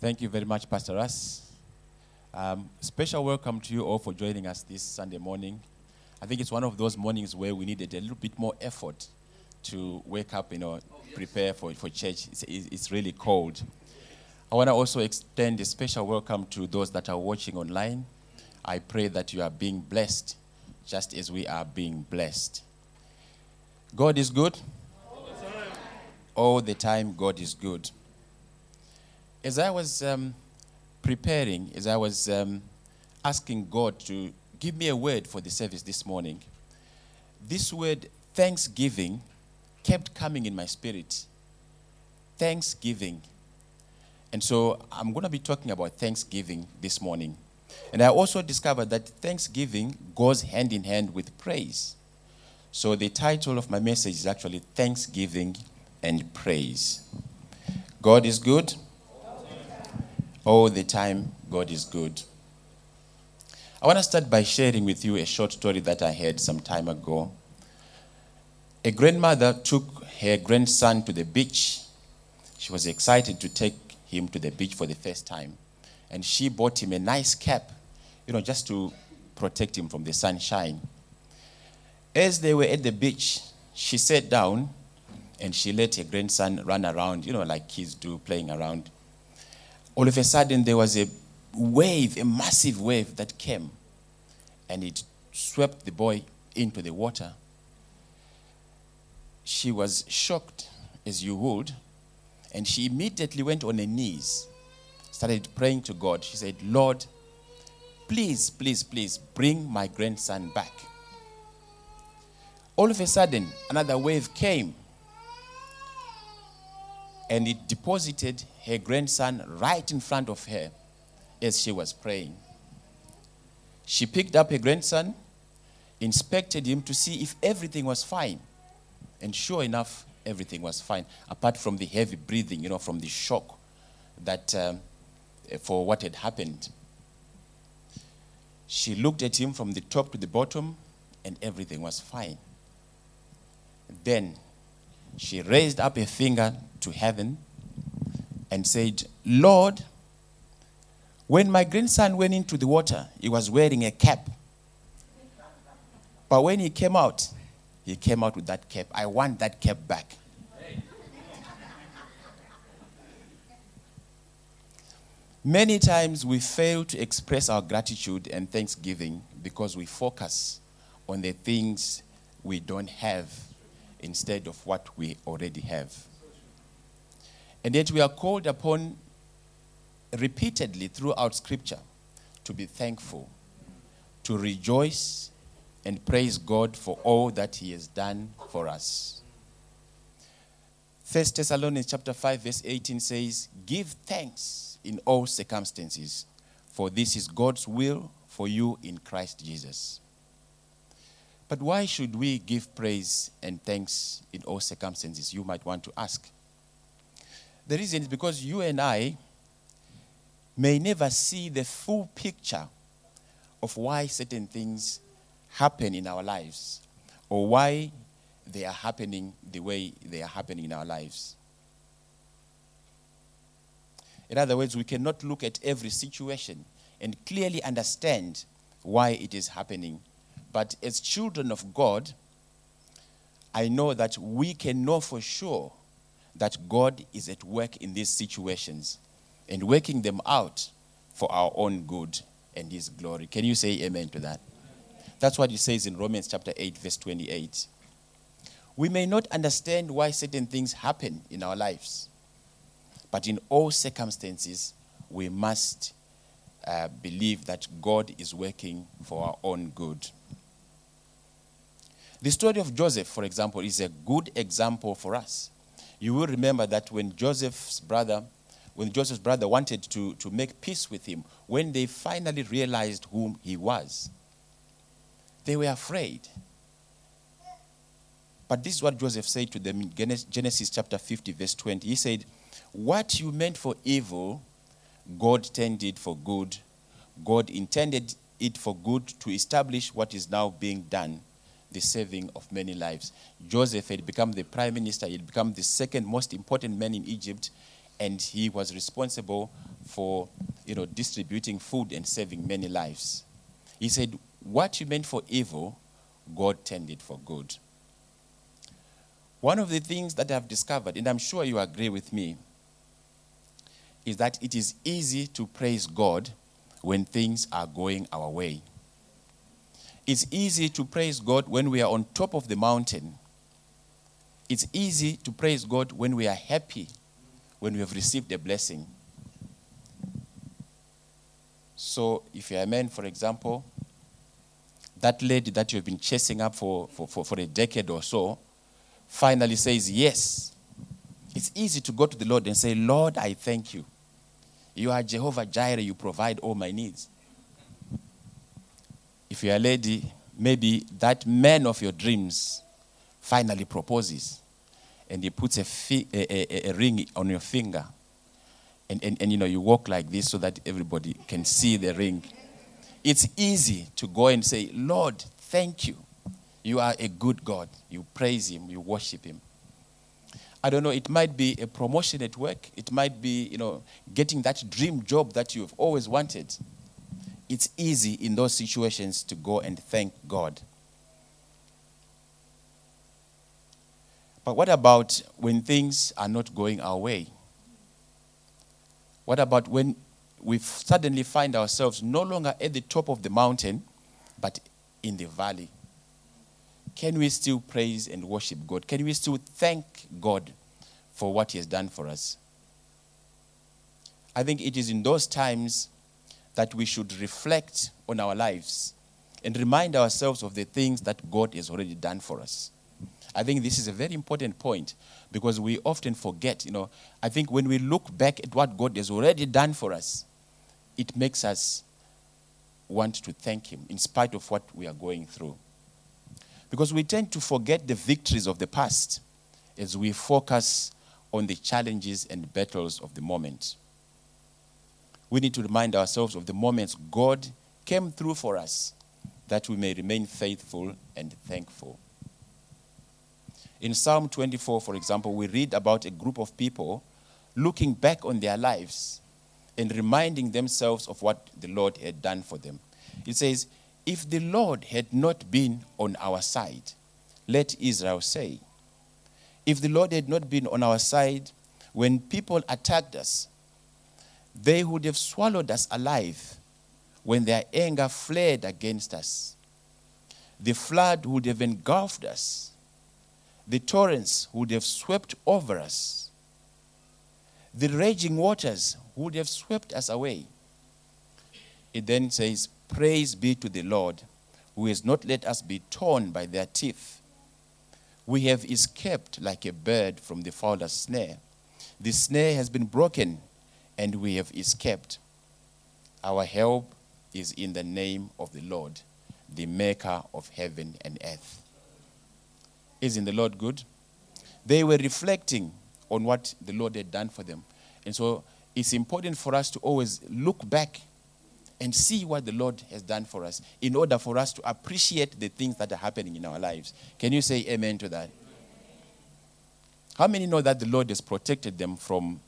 Thank you very much, Pastor Russ. Um, special welcome to you all for joining us this Sunday morning. I think it's one of those mornings where we needed a little bit more effort to wake up, you know, prepare for, for church. It's, it's really cold. I want to also extend a special welcome to those that are watching online. I pray that you are being blessed just as we are being blessed. God is good. All the time, God is good. As I was um, preparing, as I was um, asking God to give me a word for the service this morning, this word, thanksgiving, kept coming in my spirit. Thanksgiving. And so I'm going to be talking about thanksgiving this morning. And I also discovered that thanksgiving goes hand in hand with praise. So the title of my message is actually Thanksgiving and Praise. God is good. All the time, God is good. I want to start by sharing with you a short story that I heard some time ago. A grandmother took her grandson to the beach. She was excited to take him to the beach for the first time. And she bought him a nice cap, you know, just to protect him from the sunshine. As they were at the beach, she sat down and she let her grandson run around, you know, like kids do, playing around. All of a sudden, there was a wave, a massive wave that came, and it swept the boy into the water. She was shocked, as you would, and she immediately went on her knees, started praying to God. She said, Lord, please, please, please bring my grandson back. All of a sudden, another wave came and it deposited her grandson right in front of her as she was praying. She picked up her grandson, inspected him to see if everything was fine. And sure enough, everything was fine, apart from the heavy breathing, you know, from the shock that um, for what had happened. She looked at him from the top to the bottom, and everything was fine. Then she raised up a finger to heaven and said, Lord, when my grandson went into the water, he was wearing a cap. But when he came out, he came out with that cap. I want that cap back. Many times we fail to express our gratitude and thanksgiving because we focus on the things we don't have instead of what we already have. And yet we are called upon repeatedly throughout Scripture to be thankful, to rejoice, and praise God for all that He has done for us. First Thessalonians chapter 5, verse 18 says, Give thanks in all circumstances, for this is God's will for you in Christ Jesus. But why should we give praise and thanks in all circumstances? You might want to ask. The reason is because you and I may never see the full picture of why certain things happen in our lives or why they are happening the way they are happening in our lives. In other words, we cannot look at every situation and clearly understand why it is happening but as children of God, I know that we can know for sure that God is at work in these situations and working them out for our own good and His glory. Can you say amen to that? That's what He says in Romans chapter 8, verse 28. We may not understand why certain things happen in our lives, but in all circumstances, we must uh, believe that God is working for our own good. The story of Joseph, for example, is a good example for us. You will remember that when Joseph's brother, when Joseph's brother wanted to, to make peace with him, when they finally realized whom he was, they were afraid. But this is what Joseph said to them in Genesis chapter 50, verse 20. He said, What you meant for evil, God it for good. God intended it for good to establish what is now being done the saving of many lives. Joseph had become the prime minister, he had become the second most important man in Egypt, and he was responsible for you know, distributing food and saving many lives. He said, What you meant for evil, God turned it for good. One of the things that I've discovered, and I'm sure you agree with me, is that it is easy to praise God when things are going our way. It's easy to praise God when we are on top of the mountain. It's easy to praise God when we are happy, when we have received a blessing. So, if you're a man, for example, that lady that you've been chasing up for, for, for, for a decade or so finally says yes. It's easy to go to the Lord and say, Lord, I thank you. You are Jehovah Jireh, you provide all my needs. If you're a lady, maybe that man of your dreams finally proposes and he puts a, fi- a, a, a ring on your finger. And, and, and you know, you walk like this so that everybody can see the ring. It's easy to go and say, Lord, thank you. You are a good God. You praise Him, you worship Him. I don't know, it might be a promotion at work. It might be, you know, getting that dream job that you've always wanted. It's easy in those situations to go and thank God. But what about when things are not going our way? What about when we suddenly find ourselves no longer at the top of the mountain, but in the valley? Can we still praise and worship God? Can we still thank God for what He has done for us? I think it is in those times that we should reflect on our lives and remind ourselves of the things that God has already done for us. I think this is a very important point because we often forget, you know, I think when we look back at what God has already done for us, it makes us want to thank Him in spite of what we are going through. Because we tend to forget the victories of the past as we focus on the challenges and battles of the moment. We need to remind ourselves of the moments God came through for us that we may remain faithful and thankful. In Psalm 24, for example, we read about a group of people looking back on their lives and reminding themselves of what the Lord had done for them. It says, If the Lord had not been on our side, let Israel say, if the Lord had not been on our side when people attacked us, they would have swallowed us alive when their anger flared against us. The flood would have engulfed us the torrents would have swept over us. The raging waters would have swept us away. It then says, Praise be to the Lord, who has not let us be torn by their teeth. We have escaped like a bird from the fowler's snare. The snare has been broken, and we have escaped. Our help is in the name of the Lord, the maker of heaven and earth. Isn't the Lord good? They were reflecting on what the Lord had done for them. And so it's important for us to always look back and see what the Lord has done for us in order for us to appreciate the things that are happening in our lives. Can you say amen to that? How many know that the Lord has protected them from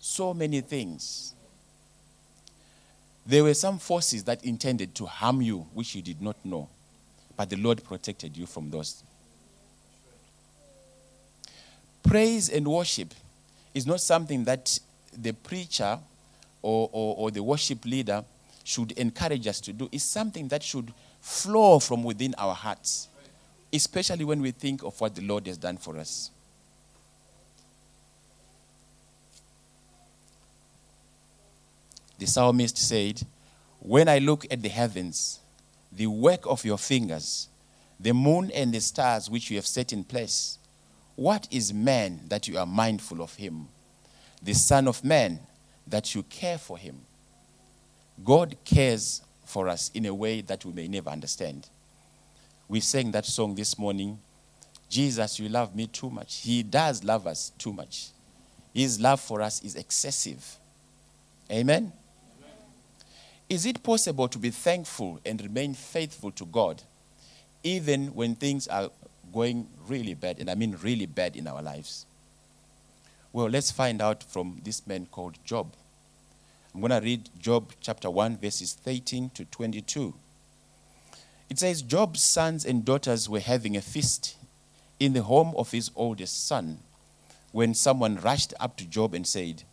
so many things? There were some forces that intended to harm you, which you did not know, but the Lord protected you from those. Praise and worship is not something that the preacher or, or, or, the worship leader should encourage us to do. It's something that should flow from within our hearts, especially when we think of what the Lord has done for us. The psalmist said, When I look at the heavens, the work of your fingers, the moon and the stars which you have set in place, what is man that you are mindful of him? The Son of Man that you care for him. God cares for us in a way that we may never understand. We sang that song this morning Jesus, you love me too much. He does love us too much. His love for us is excessive. Amen? Is it possible to be thankful and remain faithful to God even when things are going really bad, and I mean really bad in our lives? Well, let's find out from this man called Job. I'm going to read Job chapter 1, verses 13 to 22. It says, Job's sons and daughters were having a feast in the home of his oldest son when someone rushed up to Job and said,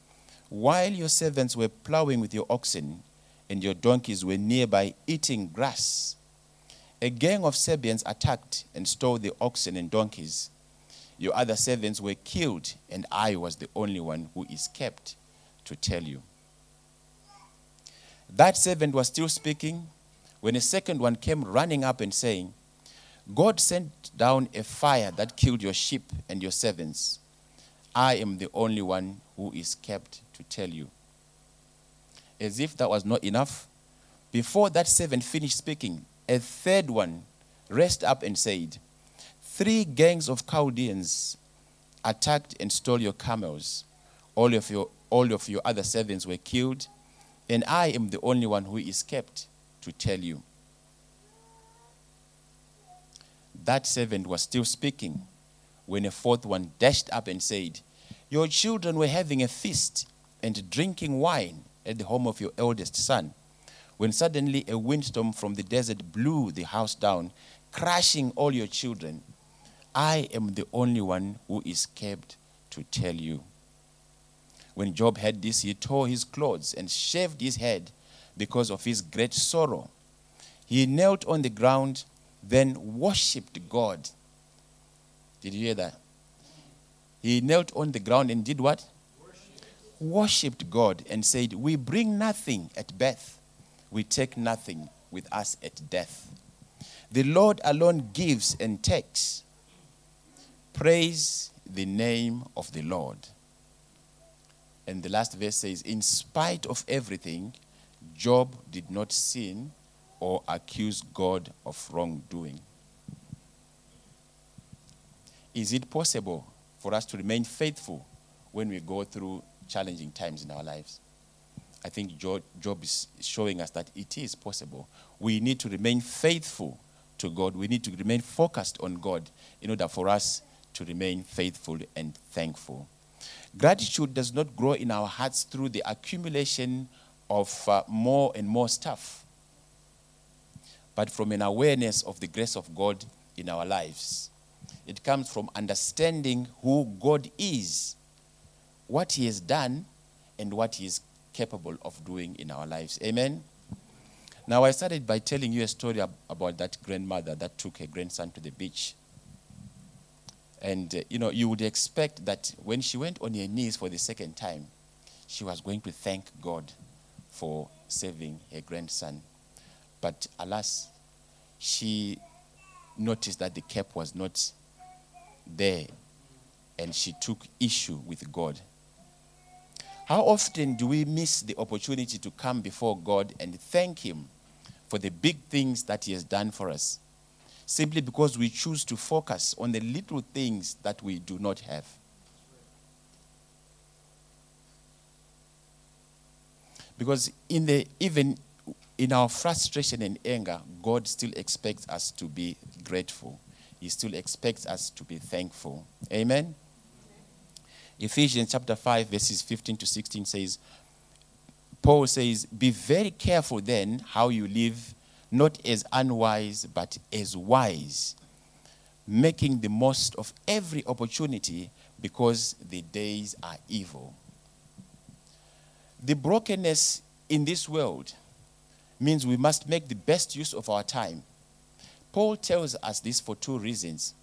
While your servants were plowing with your oxen and your donkeys were nearby eating grass, a gang of Sabeans attacked and stole the oxen and donkeys. Your other servants were killed, and I was the only one who escaped to tell you. That servant was still speaking when a second one came running up and saying, God sent down a fire that killed your sheep and your servants. I am the only one who is kept to tell you. As if that was not enough, before that servant finished speaking, a third one raised up and said, Three gangs of Chaldeans attacked and stole your camels. All of your, all of your other servants were killed, and I am the only one who escaped to tell you. That servant was still speaking when a fourth one dashed up and said, Your children were having a feast and drinking wine at the home of your eldest son, when suddenly a windstorm from the desert blew the house down, crushing all your children. I am the only one who escaped to tell you. When Job heard this, he tore his clothes and shaved his head because of his great sorrow. He knelt on the ground, then worshipped God. Did you hear that? He knelt on the ground and did what? Worshipped God and said, We bring nothing at birth, we take nothing with us at death. The Lord alone gives and takes. Praise the name of the Lord. And the last verse says, In spite of everything, Job did not sin or accuse God of wrongdoing. Is it possible for us to remain faithful when we go through challenging times in our lives? I think Job is showing us that it is possible. We need to remain faithful to God. We need to remain focused on God in order for us to remain faithful and thankful. Gratitude does not grow in our hearts through the accumulation of uh, more and more stuff, but from an awareness of the grace of God in our lives. It comes from understanding who God is, what He has done, and what He is capable of doing in our lives. Amen. Now, I started by telling you a story about that grandmother that took her grandson to the beach. And, uh, you know, you would expect that when she went on her knees for the second time, she was going to thank God for saving her grandson. But alas, she noticed that the cap was not there and she took issue with God. How often do we miss the opportunity to come before God and thank Him for the big things that He has done for us? Simply because we choose to focus on the little things that we do not have. Because in the even in our frustration and anger, God still expects us to be grateful. He still expects us to be thankful. Amen. Ephesians chapter 5, verses 15 to 16 says, Paul says, Be very careful then how you live, not as unwise, but as wise, making the most of every opportunity because the days are evil. The brokenness in this world means we must make the best use of our time. Paul tells us this for two reasons.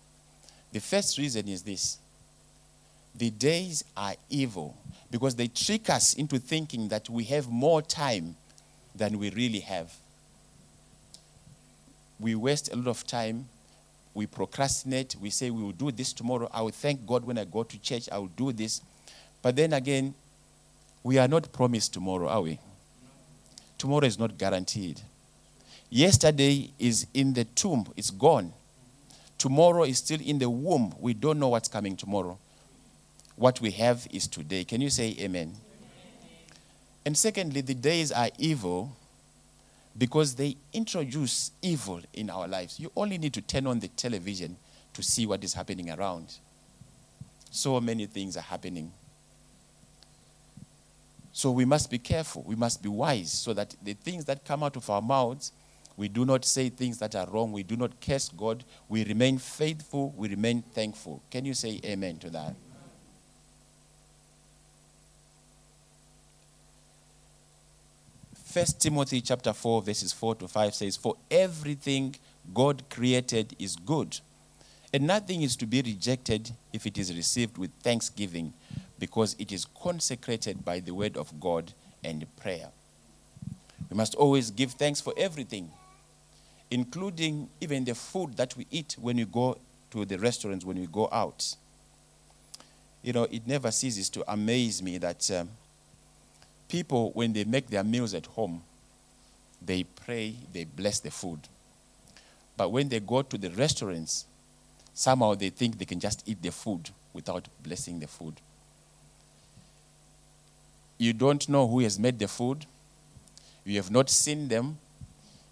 The first reason is this the days are evil because they trick us into thinking that we have more time than we really have. We waste a lot of time. We procrastinate. We say we will do this tomorrow. I will thank God when I go to church. I will do this. But then again, we are not promised tomorrow, are we? Tomorrow is not guaranteed. Yesterday is in the tomb, it's gone. Tomorrow is still in the womb. We don't know what's coming tomorrow. What we have is today. Can you say amen? amen? And secondly, the days are evil because they introduce evil in our lives. You only need to turn on the television to see what is happening around. So many things are happening So we must be careful. We must be wise so that the things that come out of our mouths, we do not say things that are wrong. We do not curse God. We remain faithful. We remain thankful. Can you say amen to that? First Timothy chapter 4 verses 4 to 5 says for everything God created is good and nothing is to be rejected if it is received with thanksgiving because it is consecrated by the word of God and prayer. We must always give thanks for everything, including even the food that we eat when we go to the restaurants, when we go out. You know, it never ceases to amaze me that um, people, when they make their meals at home, they pray, they bless the food. But when they go to the restaurants, somehow they think they can just eat the food without blessing the food. You don't know who has made the food. You have not seen them.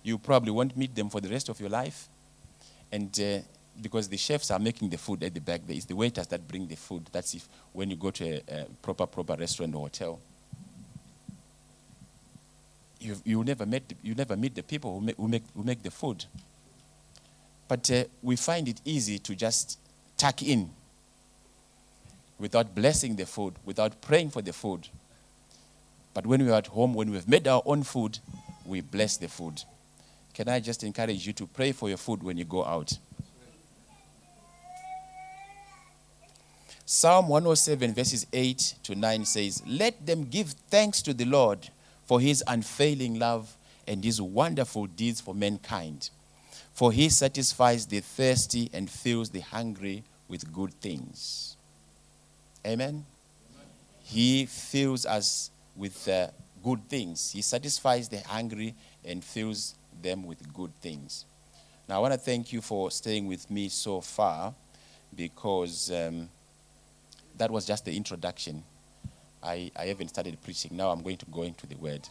You probably won't meet them for the rest of your life. And uh, because the chefs are making the food at the back, is the waiters that bring the food. That's if when you go to a, a proper, proper restaurant or hotel. You, you, never met you never meet the people who make, who make, who make the food. But uh, we find it easy to just tuck in without blessing the food, without praying for the food. But when we're at home, when we've made our own food, we bless the food. Can I just encourage you to pray for your food when you go out? Psalm 107, verses 8 to 9 says, Let them give thanks to the Lord for his unfailing love and his wonderful deeds for mankind. For he satisfies the thirsty and fills the hungry with good things. Amen? Amen. He fills us with uh, good things. He satisfies the hungry and fills them with good things. Now, I want to thank you for staying with me so far because um, that was just the introduction. I, I haven't started preaching. Now I'm going to go into the word.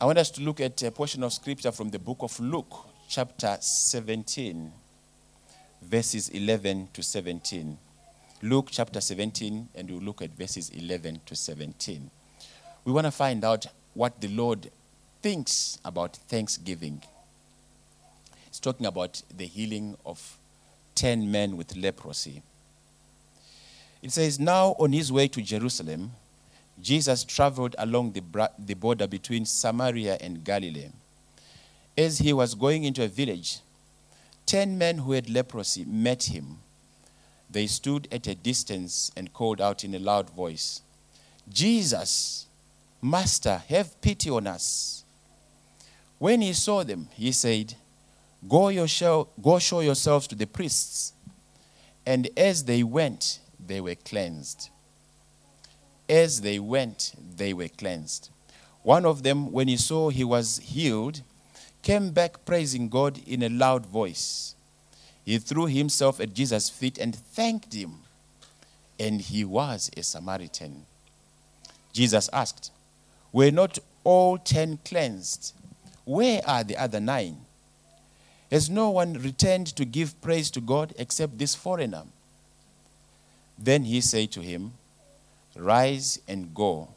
I want us to look at a portion of scripture from the book of Luke, chapter 17, verses 11 to 17. Luke chapter 17, and we'll look at verses 11 to 17. We want to find out what the Lord thinks about thanksgiving. He's talking about the healing of 10 men with leprosy. It says, Now on his way to Jerusalem, Jesus traveled along the, the border between Samaria and Galilee. As he was going into a village, ten men who had leprosy met him. They stood at a distance and called out in a loud voice, Jesus, Master, have pity on us. When he saw them, he said, Go, yourself, go show yourselves to the priests. And as they went, they were cleansed. As they went, they were cleansed. One of them, when he saw he was healed, came back praising God in a loud voice. He threw himself at Jesus' feet and thanked him. And he was a Samaritan. Jesus asked, Were not all ten cleansed? Where are the other nine? Has no one returned to give praise to God except this foreigner? Then he said to him, Rise and go.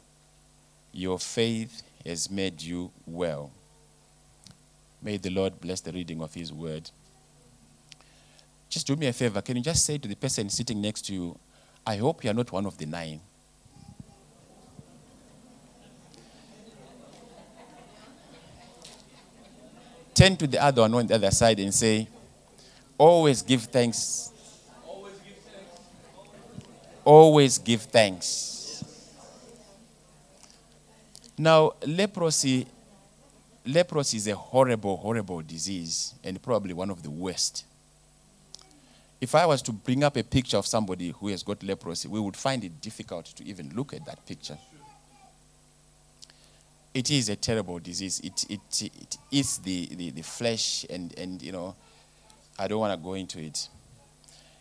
Your faith has made you well. May the Lord bless the reading of His word. Just do me a favor. Can you just say to the person sitting next to you, I hope you are not one of the nine? Turn to the other one on the other side and say, Always give thanks. Always give thanks. Now, leprosy, leprosy is a horrible, horrible disease and probably one of the worst. If I was to bring up a picture of somebody who has got leprosy, we would find it difficult to even look at that picture. It is a terrible disease. It, it, it eats the, the, the flesh, and, and, you know, I don't want to go into it.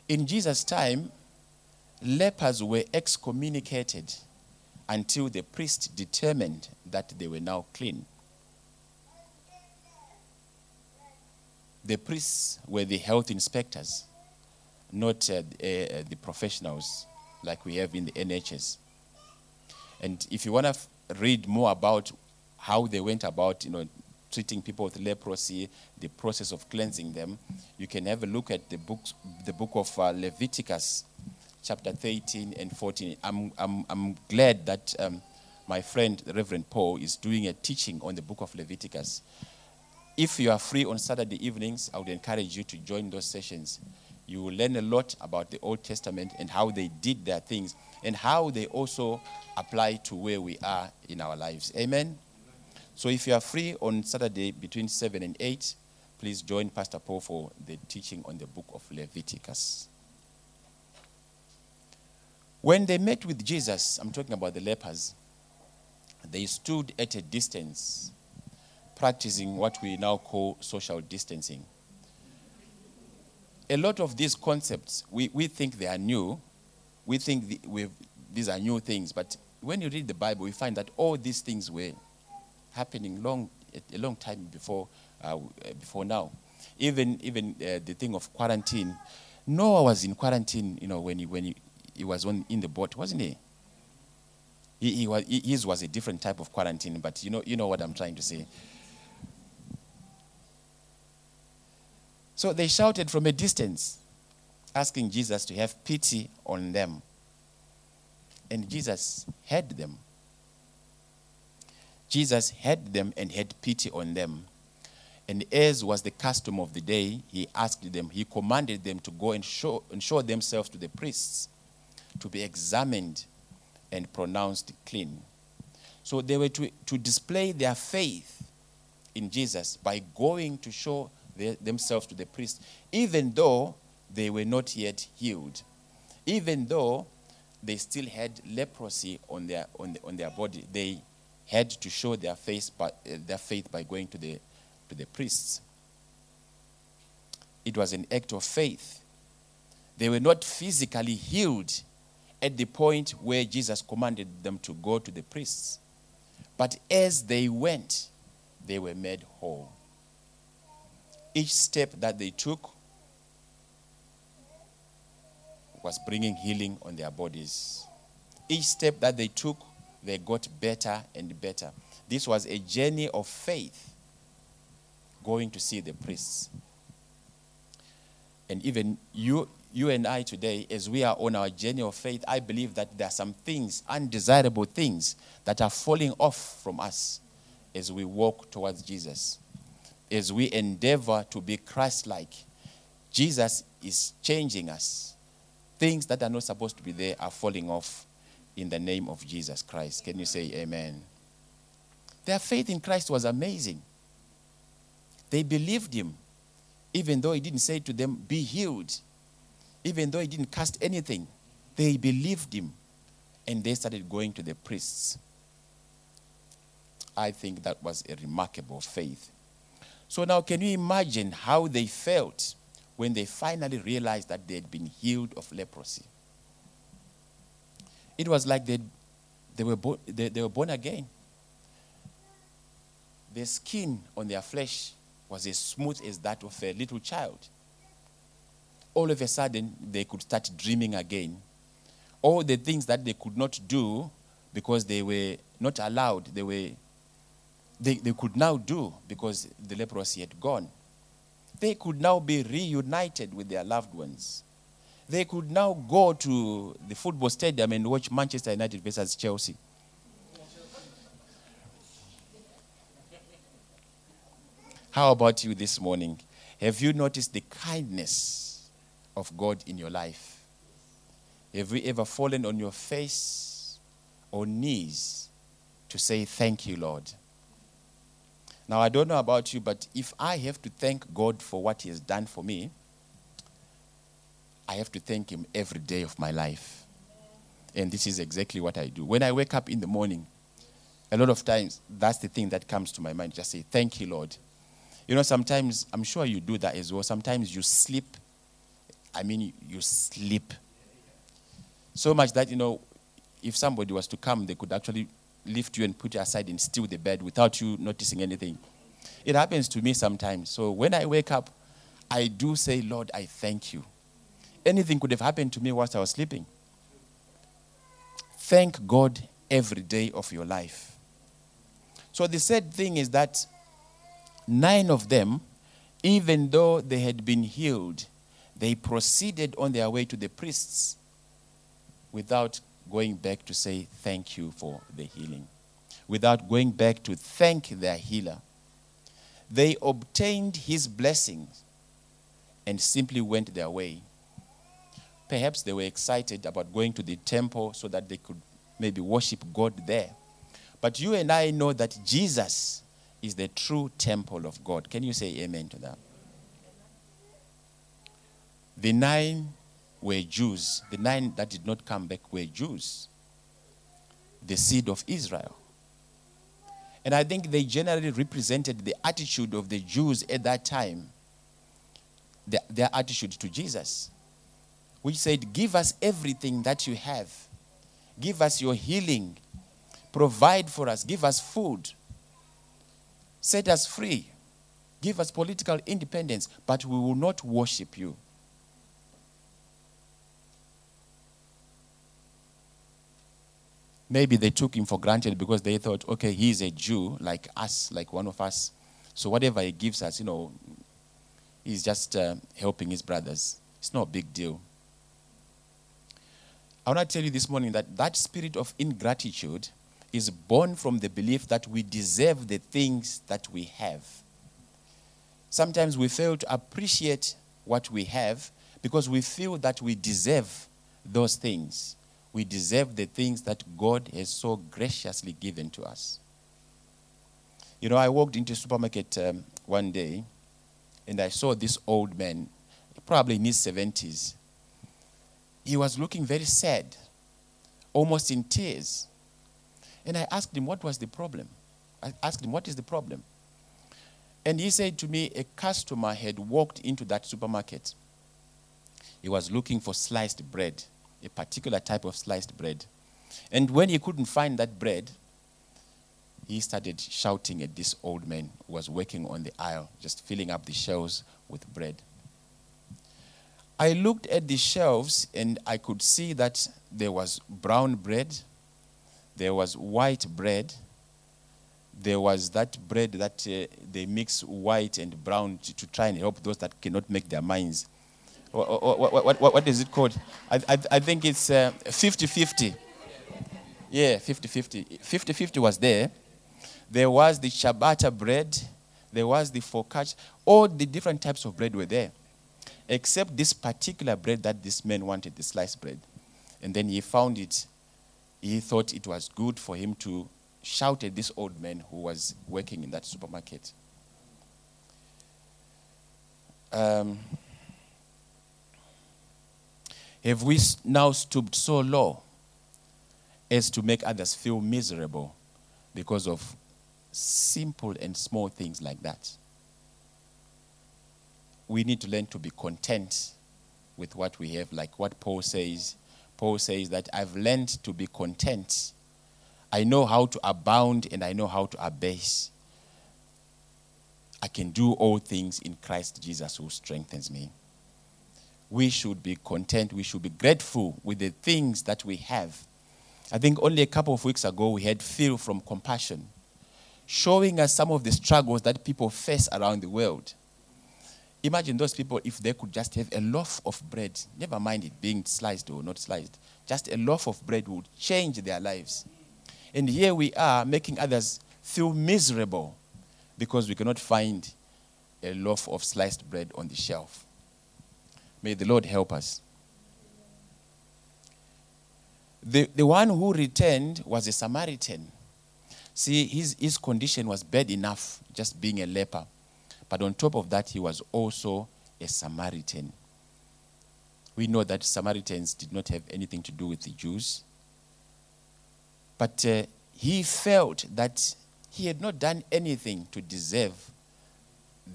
In Jesus' time, lepers were excommunicated until the priest determined that they were now clean. The priests were the health inspectors, not uh, uh, the professionals like we have in the NHS. And if you want to f- read more about how they went about, you know, treating people with leprosy, the process of cleansing them, you can have a look at the books, the book of uh, Leviticus, chapter 13 and 14. I'm, I'm, I'm glad that um, my friend, Reverend Paul, is doing a teaching on the book of Leviticus. If you are free on Saturday evenings, I would encourage you to join those sessions. You will learn a lot about the Old Testament and how they did their things and how they also apply to where we are in our lives. Amen. So if you are free on Saturday between 7 and 8, please join Pastor Paul for the teaching on the book of Leviticus. When they met with Jesus, I'm talking about the lepers, they stood at a distance, practicing what we now call social distancing. A lot of these concepts, we, we think they are new. We think the, these are new things, but when you read the Bible, we find that all these things were happening long, a long time before, uh, before now. Even, even uh, the thing of quarantine. Noah was in quarantine, you know, when he, when he, he was on, in the boat, wasn't he? He, he was, his was a different type of quarantine, but you know, you know what I'm trying to say. So they shouted from a distance, asking Jesus to have pity on them. And Jesus heard them. Jesus heard them and had pity on them. And as was the custom of the day, he asked them, he commanded them to go and show, and show themselves to the priests, to be examined and pronounced clean. So they were to, to display their faith in Jesus by going to show their, themselves to the priest, even though they were not yet healed, even though they still had leprosy on their, on, the, on their body. They had to show their, face uh, their faith by going to the, to the priests. It was an act of faith. They were not physically healed at the point where Jesus commanded them to go to the priests. But as they went, they were made whole. Each step that they took was bringing healing on their bodies. Each step that they took they got better and better. This was a journey of faith going to see the priests. And even you, you and I today, as we are on our journey of faith, I believe that there are some things, undesirable things, that are falling off from us as we walk towards Jesus. As we endeavor to be Christ like, Jesus is changing us. Things that are not supposed to be there are falling off in the name of Jesus Christ. Can you say amen? Their faith in Christ was amazing. They believed him, even though he didn't say to them, Be healed, even though he didn't cast anything. They believed him, and they started going to the priests. I think that was a remarkable faith. So now, can you imagine how they felt when they finally realized that they had been healed of leprosy? It was like they, they, were, bo- they, they were born again. The skin on their flesh was as smooth as that of a little child. All of a sudden, they could start dreaming again. All the things that they could not do because they were not allowed, they, were, they, they could now do because the leprosy had gone. They could now be reunited with their loved ones they could now go to the football stadium and watch Manchester United versus Chelsea. How about you this morning? Have you noticed the kindness of God in your life? Have you ever fallen on your face or knees to say, Thank you, Lord? Now, I don't know about you, but if I have to thank God for what He has done for me, I have to thank Him every day of my life. And this is exactly what I do. When I wake up in the morning, a lot of times that's the thing that comes to my mind. Just say, Thank you, Lord. You know, sometimes, I'm sure you do that as well. Sometimes you sleep. I mean, you sleep. So much that, you know, if somebody was to come, they could actually lift you and put you aside and steal the bed without you noticing anything. It happens to me sometimes. So when I wake up, I do say, Lord, I thank you anything could have happened to me whilst I was sleeping. Thank God every day of your life. So the sad thing is that nine of them, even though they had been healed, they proceeded on their way to the priests without going back to say thank you for the healing, without going back to thank their healer. They obtained his blessings and simply went their way. Perhaps they were excited about going to the temple so that they could maybe worship God there. But you and I know that Jesus is the true temple of God. Can you say amen to that? The nine were Jews. The nine that did not come back were Jews, the seed of Israel. And I think they generally represented the attitude of the Jews at that time, their, their attitude to Jesus, which said, Give us everything that you have, give us your healing, provide for us, give us food, set us free, give us political independence, but we will not worship you. Maybe they took him for granted because they thought, okay, he's a Jew like us, like one of us. So whatever he gives us, you know, he's just uh, helping his brothers. It's not a big deal. I want to tell you this morning that that spirit of ingratitude is born from the belief that we deserve the things that we have. Sometimes we fail to appreciate what we have because we feel that we deserve those things we deserve the things that God has so graciously given to us. You know, I walked into a supermarket um, one day and I saw this old man, probably in his 70s. He was looking very sad, almost in tears. And I asked him, What was the problem? I asked him, What is the problem? And he said to me, A customer had walked into that supermarket. He was looking for sliced bread a particular type of sliced bread. And when he couldn't find that bread, he started shouting at this old man who was working on the aisle, just filling up the shelves with bread. I looked at the shelves and I could see that there was brown bread, there was white bread, there was that bread that uh, they mix white and brown to, to, try and help those that cannot make their minds what, what, what, what is it called? I, I, I think it's uh, 50 50. Yeah, 50 50. 50 50 was there. There was the ciabatta bread, there was the focaccia. All the different types of bread were there, except this particular bread that this man wanted, the sliced bread. And then he found it. He thought it was good for him to shout at this old man who was working in that supermarket. Um, have we now stooped so low as to make others feel miserable because of simple and small things like that? We need to learn to be content with what we have, like what Paul says. Paul says that I've learned to be content. I know how to abound and I know how to abase. I can do all things in Christ Jesus who strengthens me we should be content. We should be grateful with the things that we have. I think only a couple of weeks ago we had Phil from Compassion showing us some of the struggles that people face around the world. Imagine those people if they could just have a loaf of bread, never mind it being sliced or not sliced, just a loaf of bread would change their lives. And here we are making others feel miserable because we cannot find a loaf of sliced bread on the shelf. May the Lord help us. The, the one who returned was a Samaritan. See, his, his condition was bad enough, just being a leper. But on top of that, he was also a Samaritan. We know that Samaritans did not have anything to do with the Jews. But uh, he felt that he had not done anything to deserve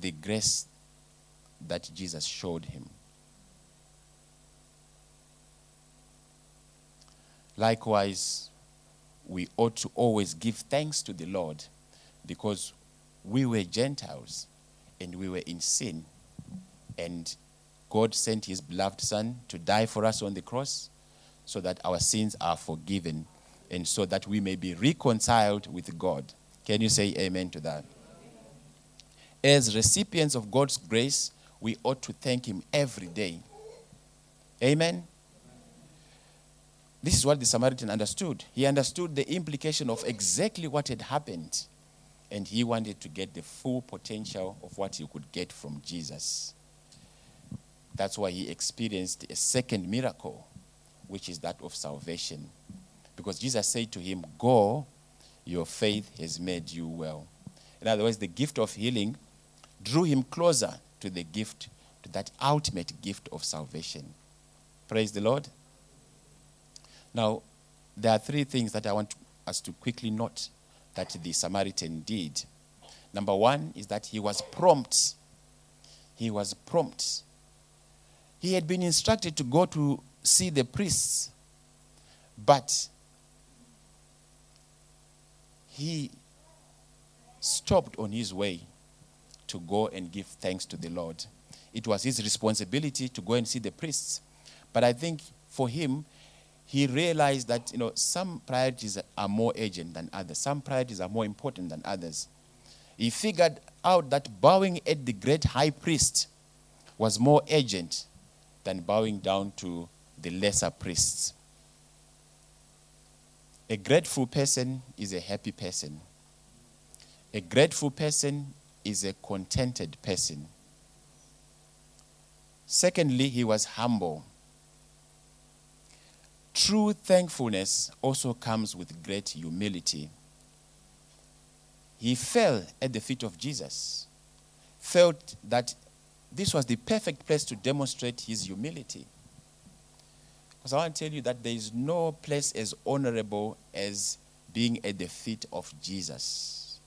the grace that Jesus showed him. Likewise, we ought to always give thanks to the Lord because we were Gentiles and we were in sin. And God sent his beloved Son to die for us on the cross so that our sins are forgiven and so that we may be reconciled with God. Can you say amen to that? As recipients of God's grace, we ought to thank Him every day. Amen. This is what the Samaritan understood. He understood the implication of exactly what had happened, and he wanted to get the full potential of what he could get from Jesus. That's why he experienced a second miracle, which is that of salvation. Because Jesus said to him, Go, your faith has made you well. In other words, the gift of healing drew him closer to the gift, to that ultimate gift of salvation. Praise the Lord. Now, there are three things that I want us to quickly note that the Samaritan did. Number one is that he was prompt. He was prompt. He had been instructed to go to see the priests, but he stopped on his way to go and give thanks to the Lord. It was his responsibility to go and see the priests. But I think for him, he realized that you know some priorities are more urgent than others. Some priorities are more important than others. He figured out that bowing at the great high priest was more urgent than bowing down to the lesser priests. A grateful person is a happy person. A grateful person is a contented person. Secondly he was humble True thankfulness also comes with great humility. He fell at the feet of Jesus, felt that this was the perfect place to demonstrate his humility. Because I want to tell you that there is no place as honorable as being at the feet of Jesus.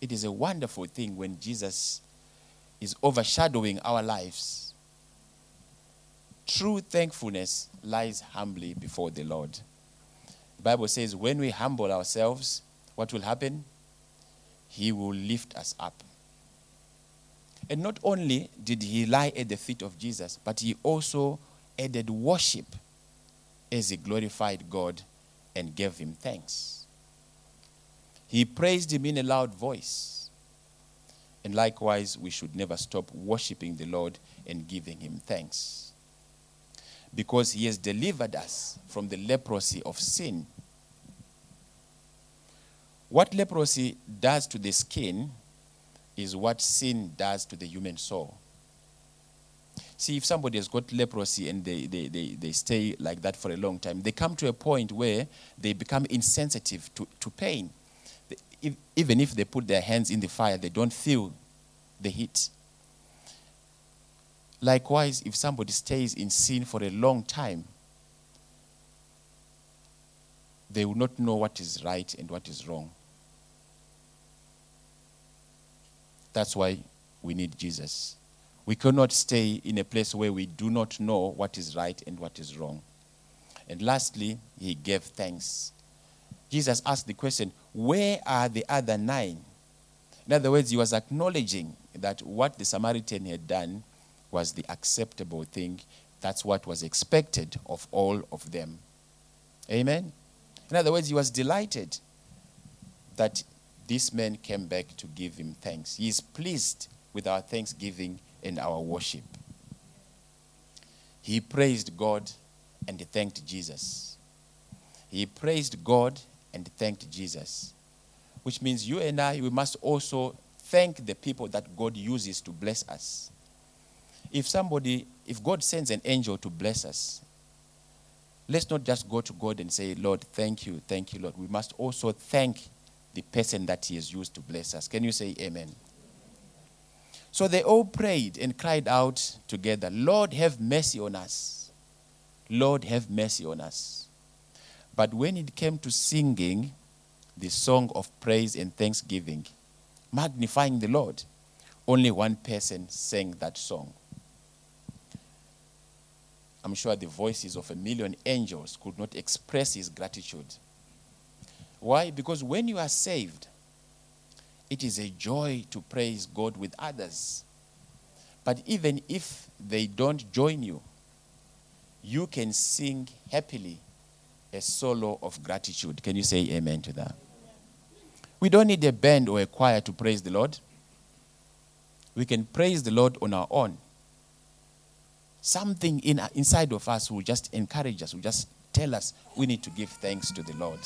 It is a wonderful thing when Jesus is overshadowing our lives True thankfulness lies humbly before the Lord. The Bible says, when we humble ourselves, what will happen? He will lift us up. And not only did he lie at the feet of Jesus, but he also added worship as he glorified God and gave him thanks. He praised him in a loud voice. And likewise, we should never stop worshiping the Lord and giving him thanks because he has delivered us from the leprosy of sin. What leprosy does to the skin is what sin does to the human soul. See, if somebody has got leprosy and they, they, they, they stay like that for a long time, they come to a point where they become insensitive to, to pain. if, even if they put their hands in the fire, they don't feel the heat. Likewise, if somebody stays in sin for a long time, they will not know what is right and what is wrong. That's why we need Jesus. We cannot stay in a place where we do not know what is right and what is wrong. And lastly, he gave thanks. Jesus asked the question, Where are the other nine? In other words, he was acknowledging that what the Samaritan had done was the acceptable thing. That's what was expected of all of them. Amen? In other words, he was delighted that this man came back to give him thanks. He is pleased with our thanksgiving and our worship. He praised God and thanked Jesus. He praised God and thanked Jesus, which means you and I, we must also thank the people that God uses to bless us if somebody, if God sends an angel to bless us, let's not just go to God and say, Lord, thank you, thank you, Lord. We must also thank the person that He has used to bless us. Can you say amen? So they all prayed and cried out together, Lord, have mercy on us. Lord, have mercy on us. But when it came to singing the song of praise and thanksgiving, magnifying the Lord, only one person sang that song. I'm sure the voices of a million angels could not express his gratitude. Why? Because when you are saved, it is a joy to praise God with others. But even if they don't join you, you can sing happily a solo of gratitude. Can you say amen to that? We don't need a band or a choir to praise the Lord. We can praise the Lord on our own. Something in, inside of us will just encourage us, will just tell us we need to give thanks to the Lord.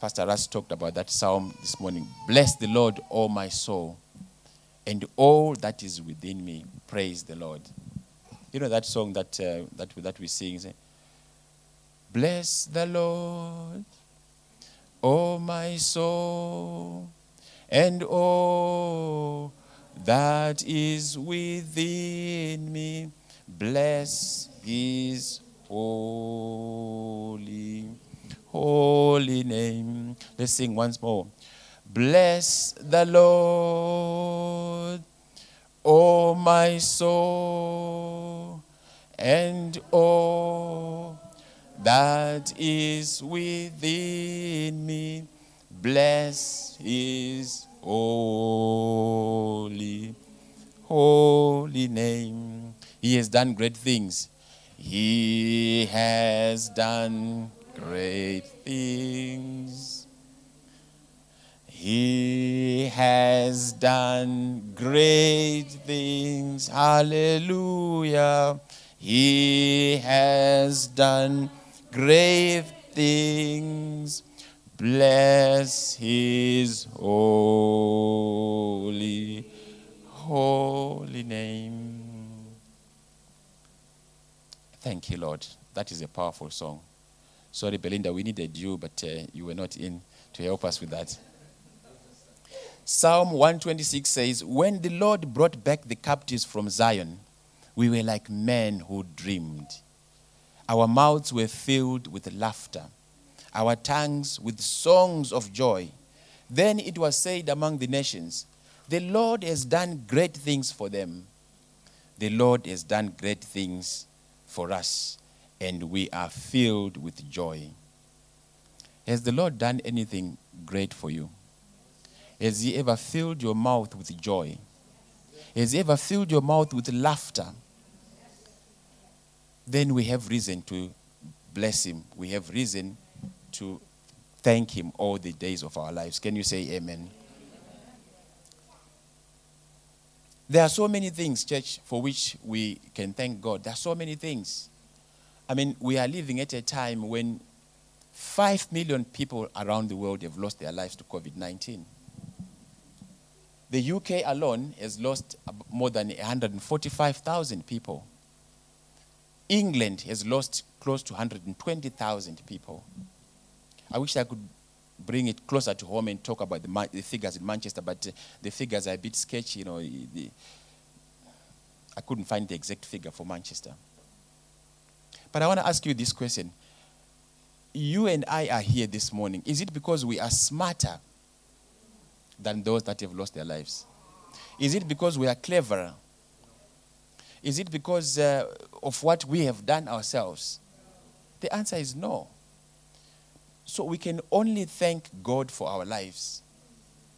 Pastor Russ talked about that psalm this morning. Bless the Lord, O my soul, and all that is within me. Praise the Lord. You know that song that, uh, that, that we sing? Say, Bless the Lord, O my soul, and all that is within me. Bless his holy, holy name. Let's sing once more. Bless the Lord, O my soul, and all that is within me. Bless his holy, holy name. He has done great things. He has done great things. He has done great things. Hallelujah. He has done great things. Bless his holy, holy name. Thank you, Lord. That is a powerful song. Sorry, Belinda, we needed you, but uh, you were not in to help us with that. Psalm 126 says, When the Lord brought back the captives from Zion, we were like men who dreamed. Our mouths were filled with laughter, our tongues with songs of joy. Then it was said among the nations, The Lord has done great things for them. The Lord has done great things for us, and we are filled with joy. Has the Lord done anything great for you? Has He ever filled your mouth with joy? Has He ever filled your mouth with laughter? Then we have reason to bless Him. We have reason to thank Him all the days of our lives. Can you say amen? There are so many things, church, for which we can thank God. There are so many things. I mean, we are living at a time when 5 million people around the world have lost their lives to COVID 19. The UK alone has lost more than 145,000 people. England has lost close to 120,000 people. I wish I could bring it closer to home and talk about the, the figures in Manchester, but uh, the figures are a bit sketchy. You know, the, I couldn't find the exact figure for Manchester. But I want to ask you this question. You and I are here this morning. Is it because we are smarter than those that have lost their lives? Is it because we are cleverer? Is it because uh, of what we have done ourselves? The answer is no. So we can only thank God for our lives.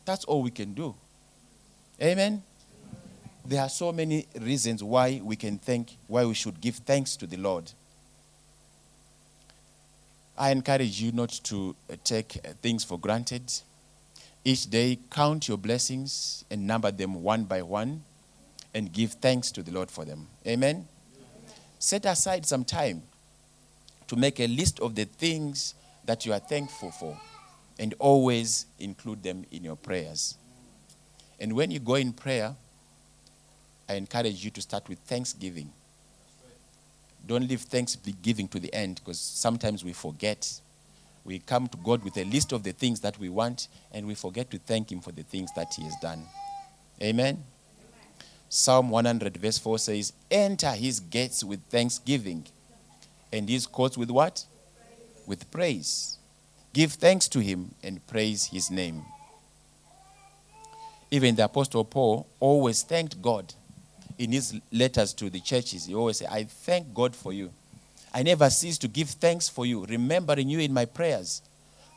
That's all we can do. Amen? There are so many reasons why we can thank, why we should give thanks to the Lord. I encourage you not to uh, take uh, things for granted. Each day, count your blessings and number them one by one and give thanks to the Lord for them. Amen? Set aside some time to make a list of the things that you are thankful for and always include them in your prayers. And when you go in prayer, I encourage you to start with thanksgiving. Don't leave thanksgiving to the end because sometimes we forget. We come to God with a list of the things that we want and we forget to thank Him for the things that He has done. Amen. Psalm 100, verse 4 says, Enter His gates with thanksgiving and His courts with what? With praise. Give thanks to Him and praise His name. Even the Apostle Paul always thanked God in his letters to the churches, he always said, I thank God for you. I never cease to give thanks for you, remembering you in my prayers,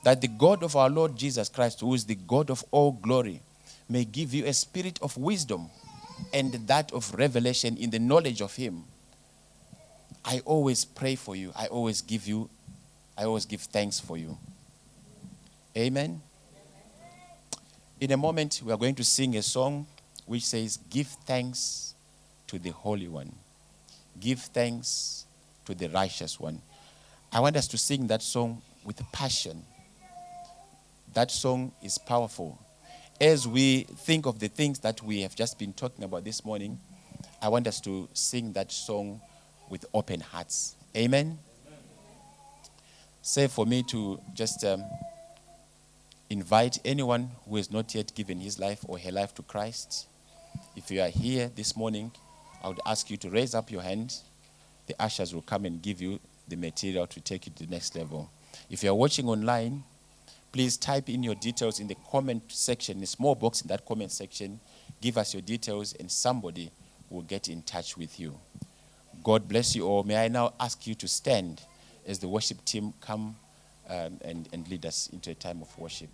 that the God of our Lord Jesus Christ, who is the God of all glory, may give you a spirit of wisdom and that of revelation in the knowledge of him. I always pray for you. I always give you, I always give thanks for you. Amen. In a moment, we are going to sing a song which says, Give thanks to the Holy One. Give thanks to the righteous one. I want us to sing that song with passion. That song is powerful. As we think of the things that we have just been talking about this morning, I want us to sing that song with open hearts. Amen. Say for me to just um, invite anyone who has not yet given his life or her life to Christ. If you are here this morning, I would ask you to raise up your hand. The ushers will come and give you the material to take you to the next level. If you are watching online, please type in your details in the comment section, the small box in that comment section. Give us your details, and somebody will get in touch with you. God bless you all. May I now ask you to stand as the worship team come um, and, and lead us into a time of worship.